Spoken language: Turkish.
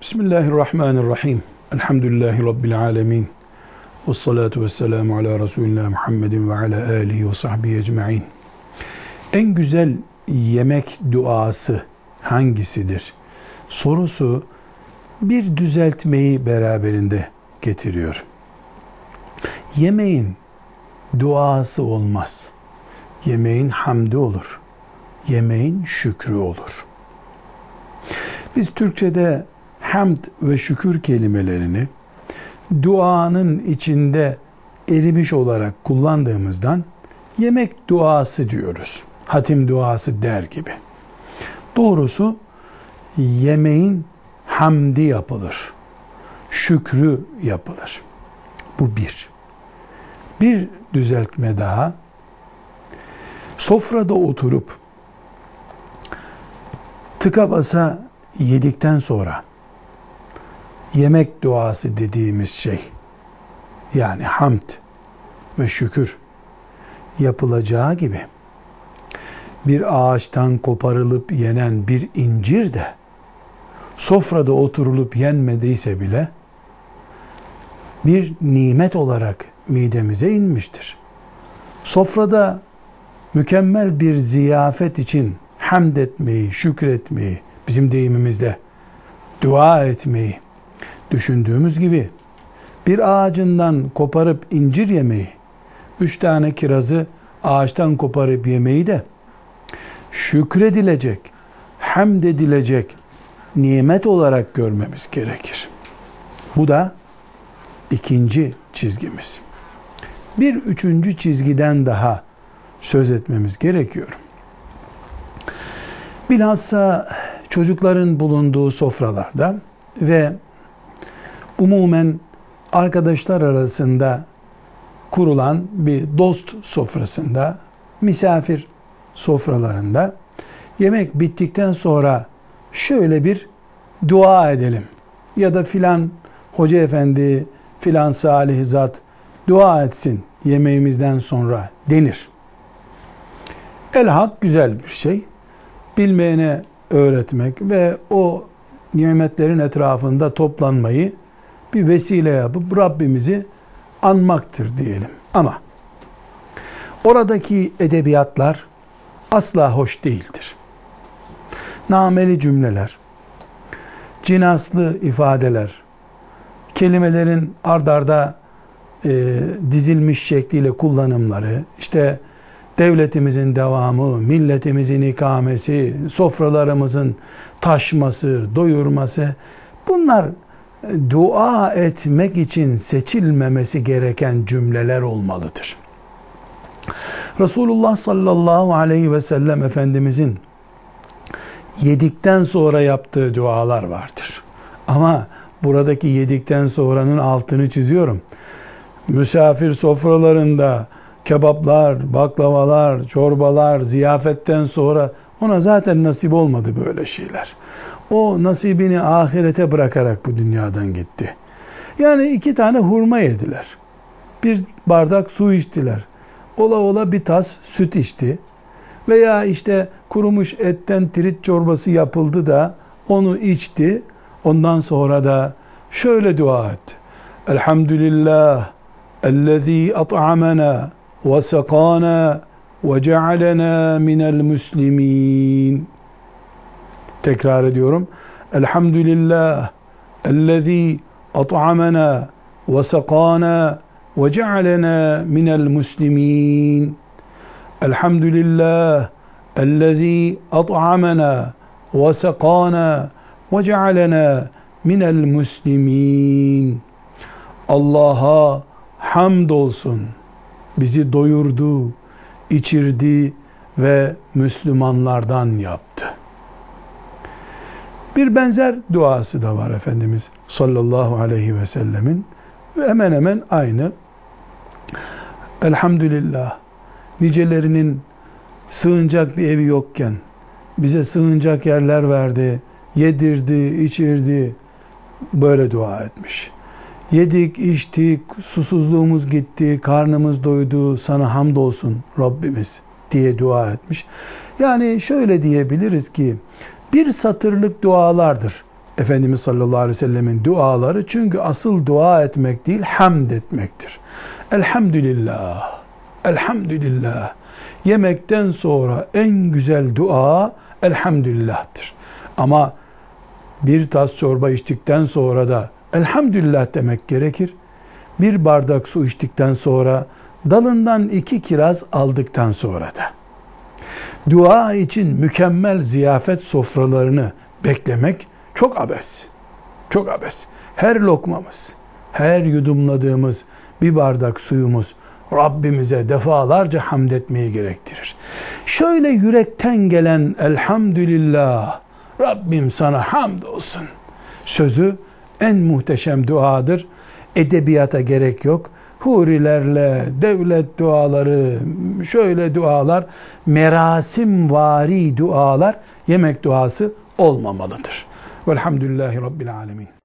Bismillahirrahmanirrahim. Elhamdülillahi Rabbil alemin. Ve salatu ve selamu ala Resulullah Muhammedin ve ala alihi ve sahbihi ecma'in. En güzel yemek duası hangisidir? Sorusu bir düzeltmeyi beraberinde getiriyor. Yemeğin duası olmaz. Yemeğin hamdi olur. Yemeğin şükrü olur. Biz Türkçe'de hamd ve şükür kelimelerini duanın içinde erimiş olarak kullandığımızdan yemek duası diyoruz. Hatim duası der gibi. Doğrusu yemeğin hamdi yapılır. Şükrü yapılır. Bu bir. Bir düzeltme daha. Sofrada oturup tıka basa yedikten sonra yemek duası dediğimiz şey yani hamd ve şükür yapılacağı gibi bir ağaçtan koparılıp yenen bir incir de sofrada oturulup yenmediyse bile bir nimet olarak midemize inmiştir. Sofrada mükemmel bir ziyafet için hamd etmeyi, şükretmeyi, bizim deyimimizde dua etmeyi düşündüğümüz gibi bir ağacından koparıp incir yemeyi, üç tane kirazı ağaçtan koparıp yemeyi de şükredilecek, hamd edilecek nimet olarak görmemiz gerekir. Bu da ikinci çizgimiz. Bir üçüncü çizgiden daha söz etmemiz gerekiyor. Bilhassa çocukların bulunduğu sofralarda ve umumen arkadaşlar arasında kurulan bir dost sofrasında, misafir sofralarında yemek bittikten sonra şöyle bir dua edelim. Ya da filan hoca efendi, filan salih zat dua etsin yemeğimizden sonra denir. El hak güzel bir şey. Bilmeyene öğretmek ve o nimetlerin etrafında toplanmayı bir vesile yapıp Rabbimizi anmaktır diyelim. Ama oradaki edebiyatlar asla hoş değildir. Nameli cümleler, cinaslı ifadeler, kelimelerin ardarda e, dizilmiş şekliyle kullanımları, işte devletimizin devamı, milletimizin ikamesi, sofralarımızın taşması, doyurması bunlar dua etmek için seçilmemesi gereken cümleler olmalıdır. Resulullah sallallahu aleyhi ve sellem Efendimizin yedikten sonra yaptığı dualar vardır. Ama buradaki yedikten sonranın altını çiziyorum. Misafir sofralarında kebaplar, baklavalar, çorbalar, ziyafetten sonra ona zaten nasip olmadı böyle şeyler. O nasibini ahirete bırakarak bu dünyadan gitti. Yani iki tane hurma yediler. Bir bardak su içtiler. Ola ola bir tas süt içti. Veya işte kurumuş etten tirit çorbası yapıldı da onu içti. Ondan sonra da şöyle dua etti. Elhamdülillah ellezî at'amena ve sekâna cealena minel muslimin. Tekrar ediyorum. Elhamdülillah sekâna ve cealena minel muslimin. Elhamdülillah ellezî at'amena ve sekâna ve cealena minel muslimin. Allah'a hamd olsun. Bizi doyurdu, içirdi ve Müslümanlardan yaptı. Bir benzer duası da var Efendimiz sallallahu aleyhi ve sellemin. Hemen hemen aynı. Elhamdülillah nicelerinin sığınacak bir evi yokken bize sığınacak yerler verdi, yedirdi, içirdi. Böyle dua etmiş. Yedik, içtik, susuzluğumuz gitti, karnımız doydu, sana hamdolsun Rabbimiz diye dua etmiş. Yani şöyle diyebiliriz ki bir satırlık dualardır Efendimiz sallallahu aleyhi ve sellemin duaları çünkü asıl dua etmek değil hamd etmektir. Elhamdülillah, elhamdülillah. Yemekten sonra en güzel dua elhamdülillah'tır. Ama bir tas çorba içtikten sonra da elhamdülillah demek gerekir. Bir bardak su içtikten sonra dalından iki kiraz aldıktan sonra da. Dua için mükemmel ziyafet sofralarını beklemek çok abes. Çok abes. Her lokmamız, her yudumladığımız bir bardak suyumuz Rabbimize defalarca hamd etmeyi gerektirir. Şöyle yürekten gelen elhamdülillah Rabbim sana hamd olsun sözü en muhteşem duadır. Edebiyata gerek yok. Hurilerle, devlet duaları, şöyle dualar, merasim vari dualar, yemek duası olmamalıdır. Velhamdülillahi Rabbil Alemin.